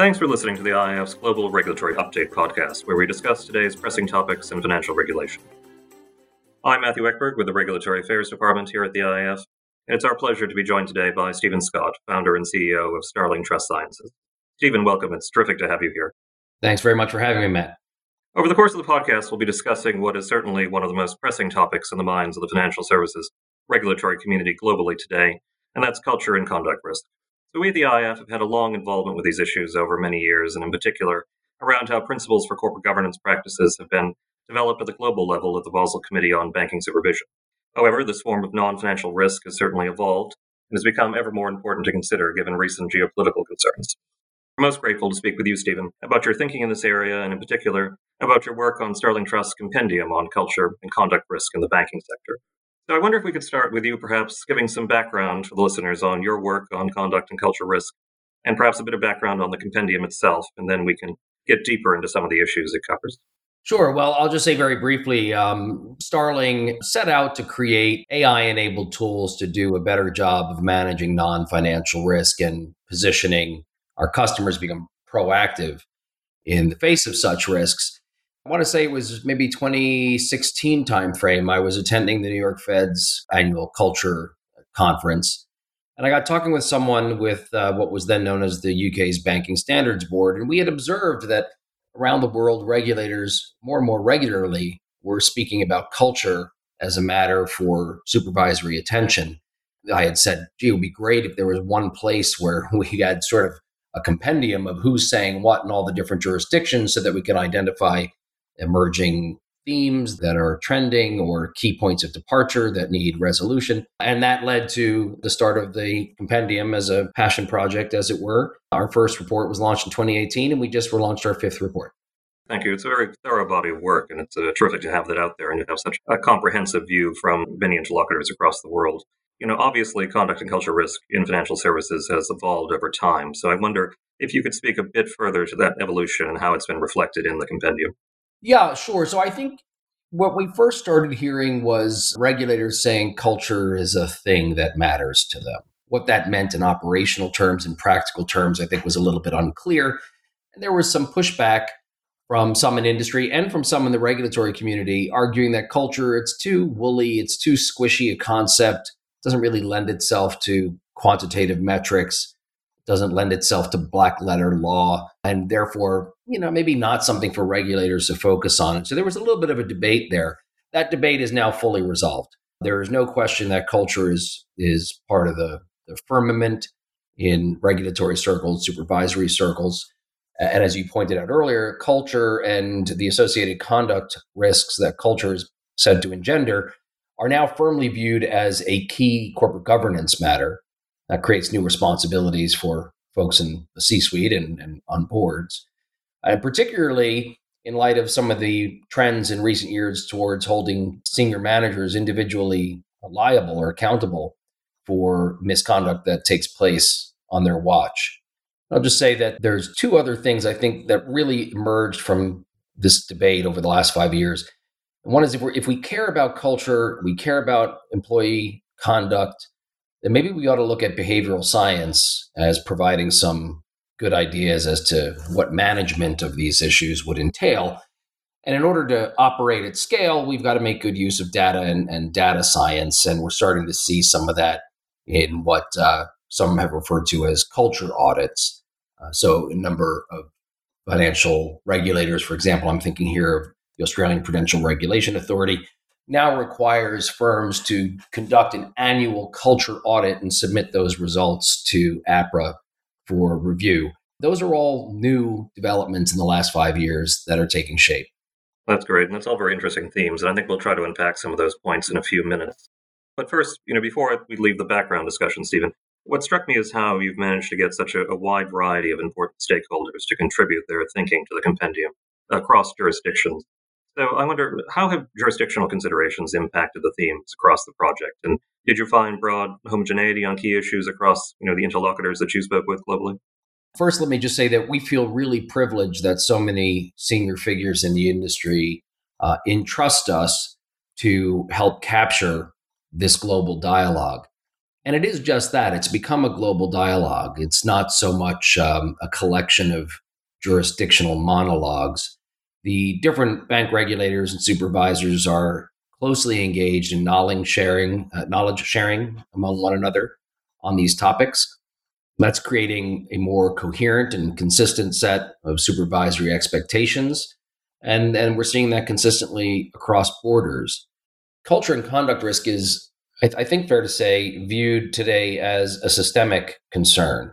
Thanks for listening to the IIF's Global Regulatory Update podcast, where we discuss today's pressing topics in financial regulation. I'm Matthew Ekberg with the Regulatory Affairs Department here at the IIF, and it's our pleasure to be joined today by Stephen Scott, founder and CEO of Starling Trust Sciences. Stephen, welcome. It's terrific to have you here. Thanks very much for having me, Matt. Over the course of the podcast, we'll be discussing what is certainly one of the most pressing topics in the minds of the financial services regulatory community globally today, and that's culture and conduct risk. So we at the IIF have had a long involvement with these issues over many years, and in particular, around how principles for corporate governance practices have been developed at the global level at the Basel Committee on Banking Supervision. However, this form of non financial risk has certainly evolved and has become ever more important to consider given recent geopolitical concerns. I'm most grateful to speak with you, Stephen, about your thinking in this area, and in particular, about your work on Starling Trust's compendium on culture and conduct risk in the banking sector. So I wonder if we could start with you perhaps giving some background for the listeners on your work on conduct and culture risk, and perhaps a bit of background on the compendium itself, and then we can get deeper into some of the issues it covers. Sure. Well, I'll just say very briefly um, Starling set out to create AI enabled tools to do a better job of managing non financial risk and positioning our customers become proactive in the face of such risks. I want to say it was maybe 2016 timeframe. I was attending the New York Fed's annual culture conference, and I got talking with someone with uh, what was then known as the UK's Banking Standards Board, and we had observed that around the world, regulators more and more regularly were speaking about culture as a matter for supervisory attention. I had said, gee, it would be great if there was one place where we had sort of a compendium of who's saying what in all the different jurisdictions so that we could identify emerging themes that are trending or key points of departure that need resolution. And that led to the start of the compendium as a passion project, as it were. Our first report was launched in 2018, and we just relaunched our fifth report. Thank you. It's a very thorough body of work, and it's uh, terrific to have that out there and to have such a comprehensive view from many interlocutors across the world. You know, obviously, conduct and culture risk in financial services has evolved over time. So I wonder if you could speak a bit further to that evolution and how it's been reflected in the compendium. Yeah, sure. So I think what we first started hearing was regulators saying culture is a thing that matters to them. What that meant in operational terms and practical terms, I think, was a little bit unclear. And there was some pushback from some in industry and from some in the regulatory community arguing that culture it's too woolly it's too squishy a concept doesn't really lend itself to quantitative metrics doesn't lend itself to black letter law and therefore you know maybe not something for regulators to focus on. So there was a little bit of a debate there. That debate is now fully resolved. There is no question that culture is is part of the, the firmament in regulatory circles supervisory circles. And as you pointed out earlier culture and the associated conduct risks that culture is said to engender are now firmly viewed as a key corporate governance matter that creates new responsibilities for folks in the C suite and, and on boards. And particularly in light of some of the trends in recent years towards holding senior managers individually liable or accountable for misconduct that takes place on their watch. I'll just say that there's two other things I think that really emerged from this debate over the last five years. One is if, we if we care about culture, we care about employee conduct, then maybe we ought to look at behavioral science as providing some good ideas as to what management of these issues would entail. And in order to operate at scale, we've got to make good use of data and, and data science. And we're starting to see some of that in what uh, some have referred to as culture audits. Uh, so, a number of financial regulators, for example, I'm thinking here of the Australian Prudential Regulation Authority, now requires firms to conduct an annual culture audit and submit those results to APRA for review. Those are all new developments in the last five years that are taking shape. That's great. And that's all very interesting themes. And I think we'll try to unpack some of those points in a few minutes. But first, you know, before we leave the background discussion, Stephen, what struck me is how you've managed to get such a, a wide variety of important stakeholders to contribute their thinking to the compendium across jurisdictions so I wonder how have jurisdictional considerations impacted the themes across the project, and did you find broad homogeneity on key issues across you know the interlocutors that you spoke with globally? First, let me just say that we feel really privileged that so many senior figures in the industry uh, entrust us to help capture this global dialogue. And it is just that. It's become a global dialogue. It's not so much um, a collection of jurisdictional monologues. The different bank regulators and supervisors are closely engaged in knowledge sharing, uh, knowledge sharing among one another on these topics. That's creating a more coherent and consistent set of supervisory expectations. And, and we're seeing that consistently across borders. Culture and conduct risk is, I, th- I think, fair to say, viewed today as a systemic concern.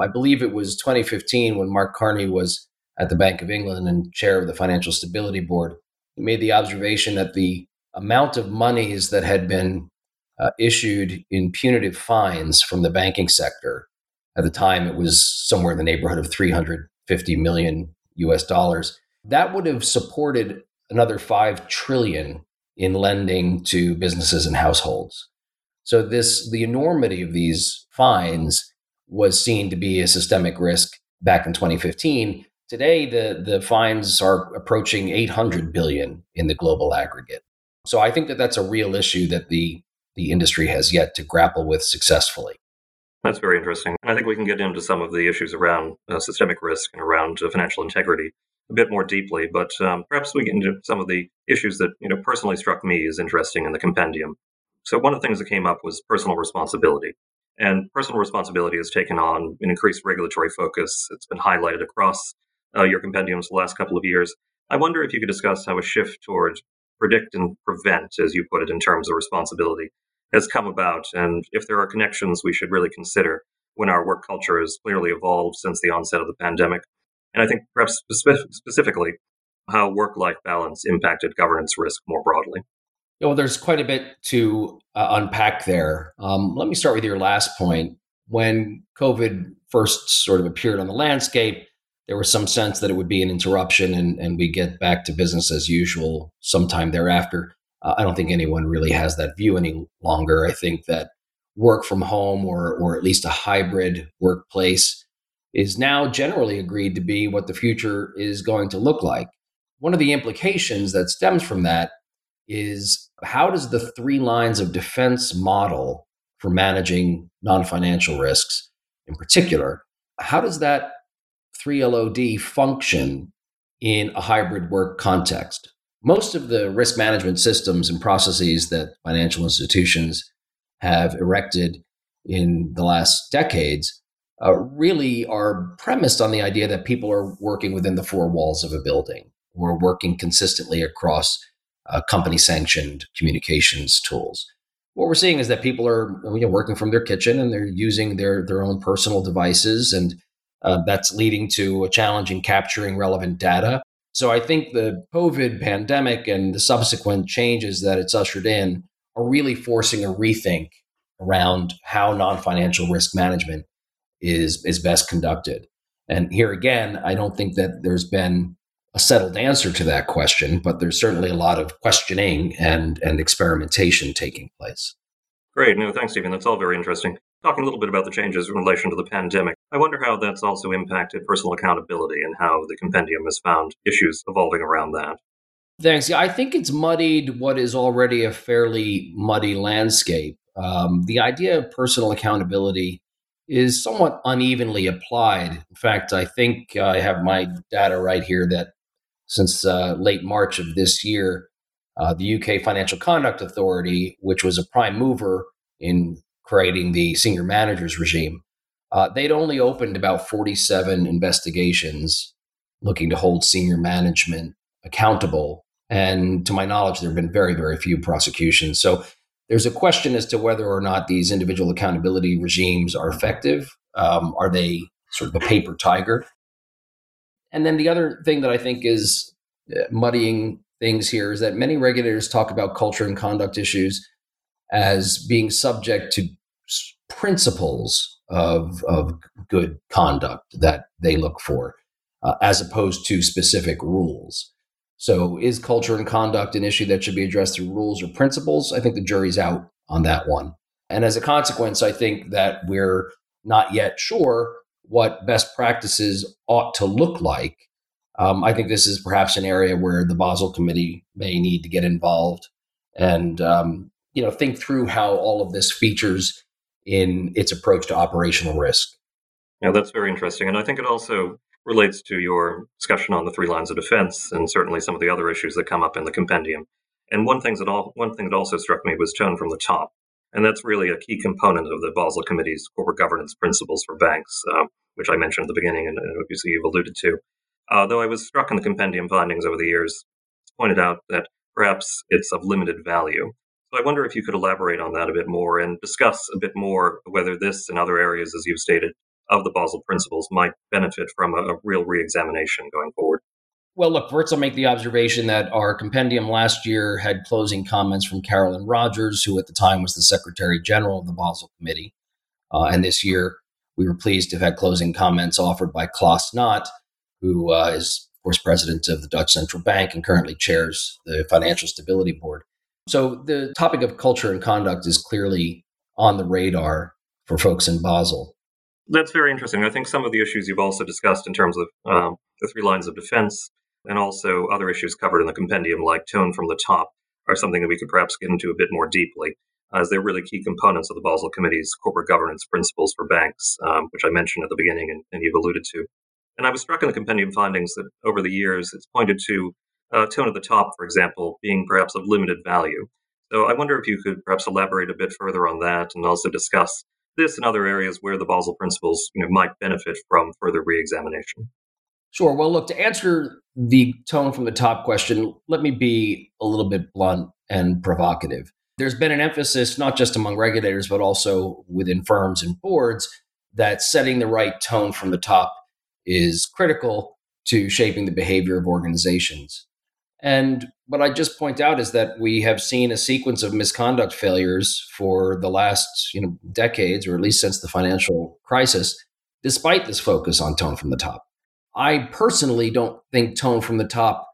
I believe it was 2015 when Mark Carney was at the Bank of England and chair of the Financial Stability Board. He made the observation that the amount of monies that had been uh, issued in punitive fines from the banking sector. At the time, it was somewhere in the neighborhood of 350 million US dollars. That would have supported another 5 trillion in lending to businesses and households. So this the enormity of these fines was seen to be a systemic risk back in 2015. Today the the fines are approaching 800 billion in the global aggregate. So I think that that's a real issue that the the industry has yet to grapple with successfully. That's very interesting. I think we can get into some of the issues around uh, systemic risk and around uh, financial integrity a bit more deeply, but um, perhaps we get into some of the issues that you know personally struck me as interesting in the compendium. So one of the things that came up was personal responsibility. And personal responsibility has taken on an increased regulatory focus. It's been highlighted across uh, your compendiums the last couple of years. I wonder if you could discuss how a shift toward predict and prevent, as you put it, in terms of responsibility, has come about, and if there are connections we should really consider when our work culture has clearly evolved since the onset of the pandemic. And I think perhaps specifically how work life balance impacted governance risk more broadly. Well, there's quite a bit to uh, unpack there. Um, let me start with your last point. When COVID first sort of appeared on the landscape, there was some sense that it would be an interruption and, and we get back to business as usual sometime thereafter. Uh, I don't think anyone really has that view any longer. I think that work from home or, or at least a hybrid workplace is now generally agreed to be what the future is going to look like. One of the implications that stems from that is how does the three lines of defense model for managing non financial risks in particular, how does that 3LOD function in a hybrid work context. Most of the risk management systems and processes that financial institutions have erected in the last decades uh, really are premised on the idea that people are working within the four walls of a building or working consistently across uh, company sanctioned communications tools. What we're seeing is that people are you know, working from their kitchen and they're using their, their own personal devices and uh, that's leading to a challenge in capturing relevant data. So I think the COVID pandemic and the subsequent changes that it's ushered in are really forcing a rethink around how non-financial risk management is is best conducted. And here again, I don't think that there's been a settled answer to that question, but there's certainly a lot of questioning and and experimentation taking place. Great. No, thanks, Stephen. That's all very interesting. Talking a little bit about the changes in relation to the pandemic, I wonder how that's also impacted personal accountability and how the compendium has found issues evolving around that. Thanks. Yeah, I think it's muddied what is already a fairly muddy landscape. Um, the idea of personal accountability is somewhat unevenly applied. In fact, I think I have my data right here that since uh, late March of this year, uh, the UK Financial Conduct Authority, which was a prime mover in creating the senior managers regime, uh, they'd only opened about 47 investigations looking to hold senior management accountable. And to my knowledge, there have been very, very few prosecutions. So there's a question as to whether or not these individual accountability regimes are effective. Um, are they sort of a paper tiger? And then the other thing that I think is uh, muddying things here is that many regulators talk about culture and conduct issues as being subject to principles of, of good conduct that they look for, uh, as opposed to specific rules. So, is culture and conduct an issue that should be addressed through rules or principles? I think the jury's out on that one. And as a consequence, I think that we're not yet sure what best practices ought to look like. Um, I think this is perhaps an area where the Basel Committee may need to get involved and um, you know think through how all of this features in its approach to operational risk. Yeah, that's very interesting. And I think it also relates to your discussion on the three lines of defense and certainly some of the other issues that come up in the compendium. And one thing that all, one thing that also struck me was tone from the top, and that's really a key component of the Basel Committee's corporate governance principles for banks, uh, which I mentioned at the beginning, and, obviously you've alluded to. Uh, though I was struck in the compendium findings over the years, pointed out that perhaps it's of limited value. So I wonder if you could elaborate on that a bit more and discuss a bit more whether this and other areas, as you've stated, of the Basel principles might benefit from a, a real reexamination going forward. Well, look, first I'll make the observation that our compendium last year had closing comments from Carolyn Rogers, who at the time was the Secretary General of the Basel Committee. Uh, and this year, we were pleased to have had closing comments offered by Klaas Knot, who uh, is, of course, president of the Dutch Central Bank and currently chairs the Financial Stability Board. So the topic of culture and conduct is clearly on the radar for folks in Basel. That's very interesting. I think some of the issues you've also discussed in terms of um, the three lines of defense and also other issues covered in the compendium, like tone from the top, are something that we could perhaps get into a bit more deeply, as they're really key components of the Basel Committee's corporate governance principles for banks, um, which I mentioned at the beginning and, and, you've alluded to. And I was struck in the compendium findings that over the years it's pointed to uh, tone at the top, for example, being perhaps of limited value. So I wonder if you could perhaps elaborate a bit further on that and also discuss this and other areas where the Basel principles you know, might benefit from further reexamination. Sure. Well, look, to answer the tone from the top question, let me be a little bit blunt and provocative. There's been an emphasis, not just among regulators, but also within firms and boards, that setting the right tone from the top is critical to shaping the behavior of organizations. And what I just point out is that we have seen a sequence of misconduct failures for the last you know, decades, or at least since the financial crisis, despite this focus on tone from the top. I personally don't think tone from the top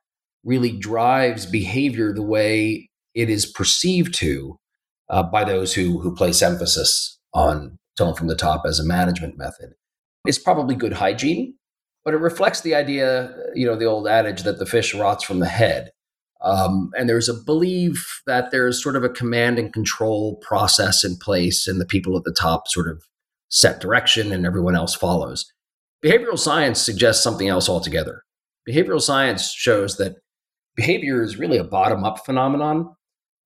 really drives behavior the way it is perceived to uh, by those who who place emphasis on tone from the top as a management method. It's probably good hygiene, but it reflects the idea, you know, the old adage that the fish rots from the head. Um, and there's a belief that there's sort of a command and control process in place, and the people at the top sort of set direction, and everyone else follows. Behavioral science suggests something else altogether. Behavioral science shows that behavior is really a bottom up phenomenon.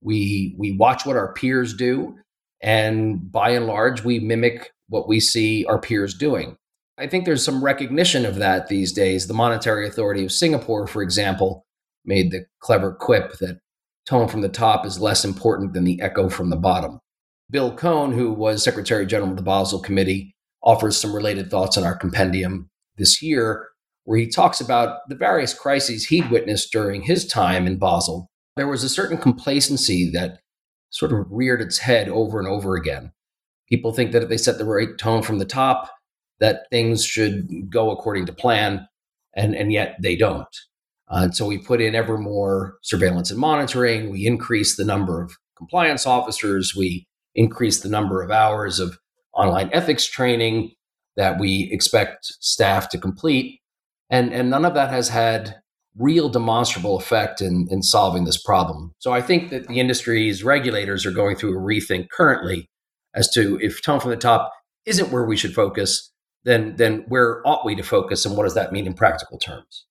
We, we watch what our peers do, and by and large, we mimic what we see our peers doing. I think there's some recognition of that these days. The Monetary Authority of Singapore, for example, made the clever quip that tone from the top is less important than the echo from the bottom. Bill Coen, who was Secretary General of the Basel Committee, offers some related thoughts in our compendium this year, where he talks about the various crises he'd witnessed during his time in Basel. There was a certain complacency that sort of reared its head over and over again. People think that if they set the right tone from the top, that things should go according to plan, and, and yet they don't. Uh, and so we put in ever more surveillance and monitoring. We increase the number of compliance officers. We increase the number of hours of online ethics training that we expect staff to complete. And, and none of that has had real demonstrable effect in, in solving this problem. So I think that the industry's regulators are going through a rethink currently as to if tone from the top isn't where we should focus, then then where ought we to focus and what does that mean in practical terms?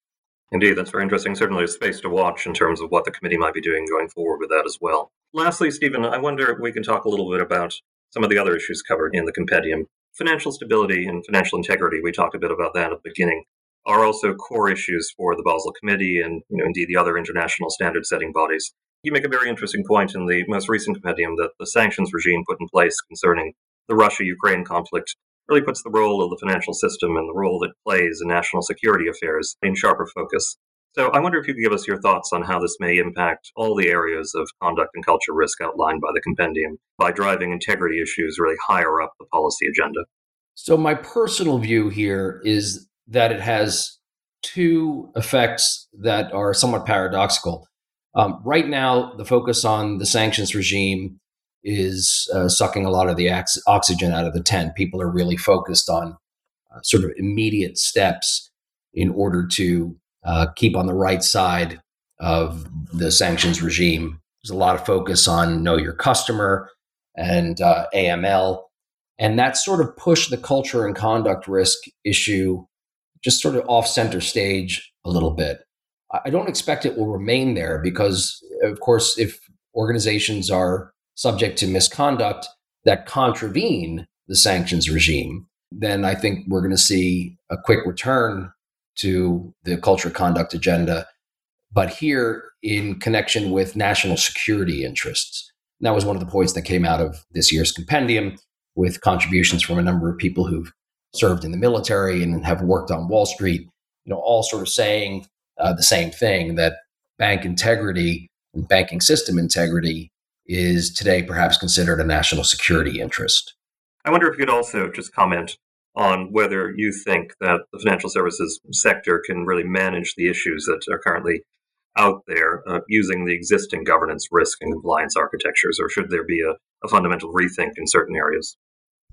Indeed, that's very interesting. Certainly a space to watch in terms of what the committee might be doing going forward with that as well. Lastly, Stephen, I wonder if we can talk a little bit about some of the other issues covered in the compendium. Financial stability and financial integrity, we talked a bit about that at the beginning, are also core issues for the Basel Committee and you know, indeed the other international standard setting bodies. You make a very interesting point in the most recent compendium that the sanctions regime put in place concerning the Russia Ukraine conflict really puts the role of the financial system and the role it plays in national security affairs in sharper focus. So I wonder if you could give us your thoughts on how this may impact all the areas of conduct and culture risk outlined by the compendium by driving integrity issues really higher up the policy agenda. So my personal view here is that it has two effects that are somewhat paradoxical. Um, right now, the focus on the sanctions regime is uh, sucking a lot of the ox- oxygen out of the tent. People are really focused on uh, sort of immediate steps in order to uh, keep on the right side of the sanctions regime. There's a lot of focus on know your customer and uh, AML. And that sort of pushed the culture and conduct risk issue just sort of off center stage a little bit. I don't expect it will remain there because, of course, if organizations are subject to misconduct that contravene the sanctions regime, then I think we're going to see a quick return to the culture of conduct agenda. But here, in connection with national security interests. And that was one of the points that came out of this year's compendium with contributions from a number of people who've served in the military and have worked on Wall Street, you know, all sort of saying uh, the same thing that bank integrity and banking system integrity is today perhaps considered a national security interest. I wonder if you could also just comment on whether you think that the financial services sector can really manage the issues that are currently out there uh, using the existing governance, risk, and compliance architectures, or should there be a, a fundamental rethink in certain areas?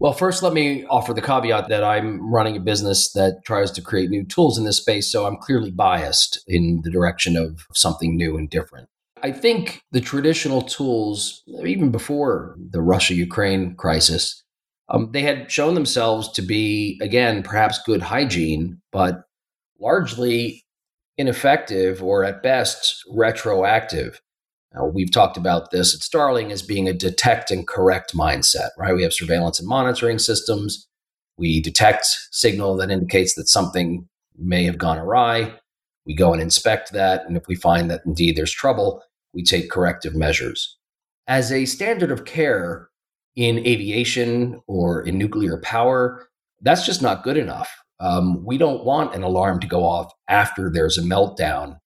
Well, first, let me offer the caveat that I'm running a business that tries to create new tools in this space, so I'm clearly biased in the direction of something new and different. I think the traditional tools, even before the Russia Ukraine crisis, um, they had shown themselves to be, again, perhaps good hygiene, but largely ineffective or at best retroactive. Now, we've talked about this at Starling as being a detect and correct mindset, right? We have surveillance and monitoring systems. We detect signal that indicates that something may have gone awry. We go and inspect that. And if we find that indeed there's trouble, we take corrective measures. As a standard of care in aviation or in nuclear power, that's just not good enough. Um, we don't want an alarm to go off after there's a meltdown.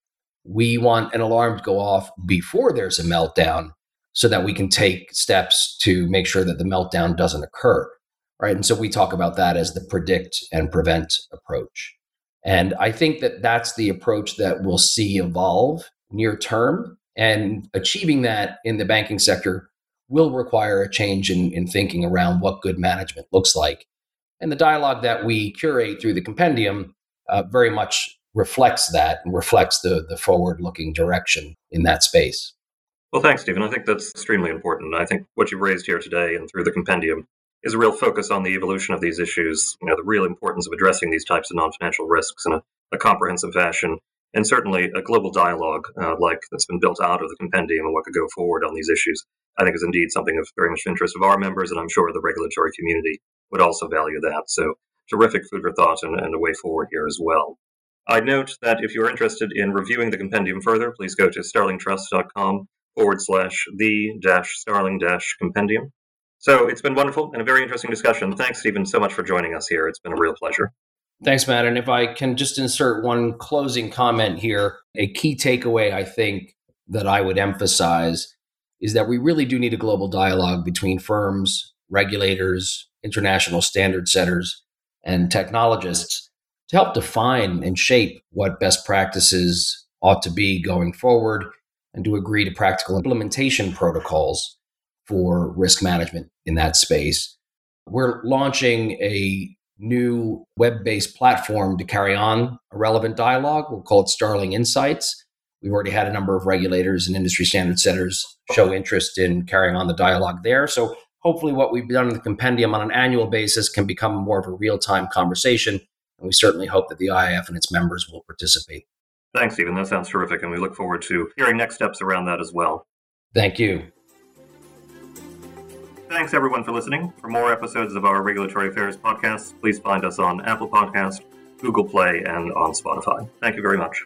We want an alarm to go off before there's a meltdown so that we can take steps to make sure that the meltdown doesn't occur. Right. And so we talk about that as the predict and prevent approach. And I think that that's the approach that we'll see evolve near term. And achieving that in the banking sector will require a change in, in thinking around what good management looks like and the dialogue that we curate through the compendium uh, very much reflects that and reflects the, the forward looking direction in that space. Well, thanks, Stephen. I think that's extremely important. I think what you've raised here today and through the compendium is a real focus on the evolution of these issues, you know, the real importance of addressing these types of non financial risks in a, a, comprehensive fashion, and certainly a global dialogue uh, like that's been built out of the compendium and what could go forward on these issues. I think is indeed something of very much interest of our members, and I'm sure the regulatory community would also value that. So terrific food for thought and, and a way forward here as well. I'd note that if you're interested in reviewing the compendium further, please go to starlingtrust.com forward slash the dash starling dash compendium. So it's been wonderful and a very interesting discussion. Thanks, Stephen, so much for joining us here. It's been a real pleasure. Thanks, Matt. And if I can just insert one closing comment here, a key takeaway I think that I would emphasize is that we really do need a global dialogue between firms, regulators, international standard setters, and technologists to help define and shape what best practices ought to be going forward and to agree to practical implementation protocols for risk management in that space. We're launching a new web based platform to carry on a relevant dialogue. We'll call it Starling Insights. We've already had a number of regulators and industry standard setters show interest in carrying on the dialogue there. So hopefully what we've done in the compendium on an annual basis can become more of a real-time conversation and we certainly hope that the IIF and its members will participate. Thanks, Stephen. That sounds terrific, and we look forward to hearing next steps around that as well. Thank you. Thanks, everyone, for listening. For more episodes of our Regulatory Affairs podcast, please find us on Apple Podcast, Google Play, and on Spotify. Thank you very much.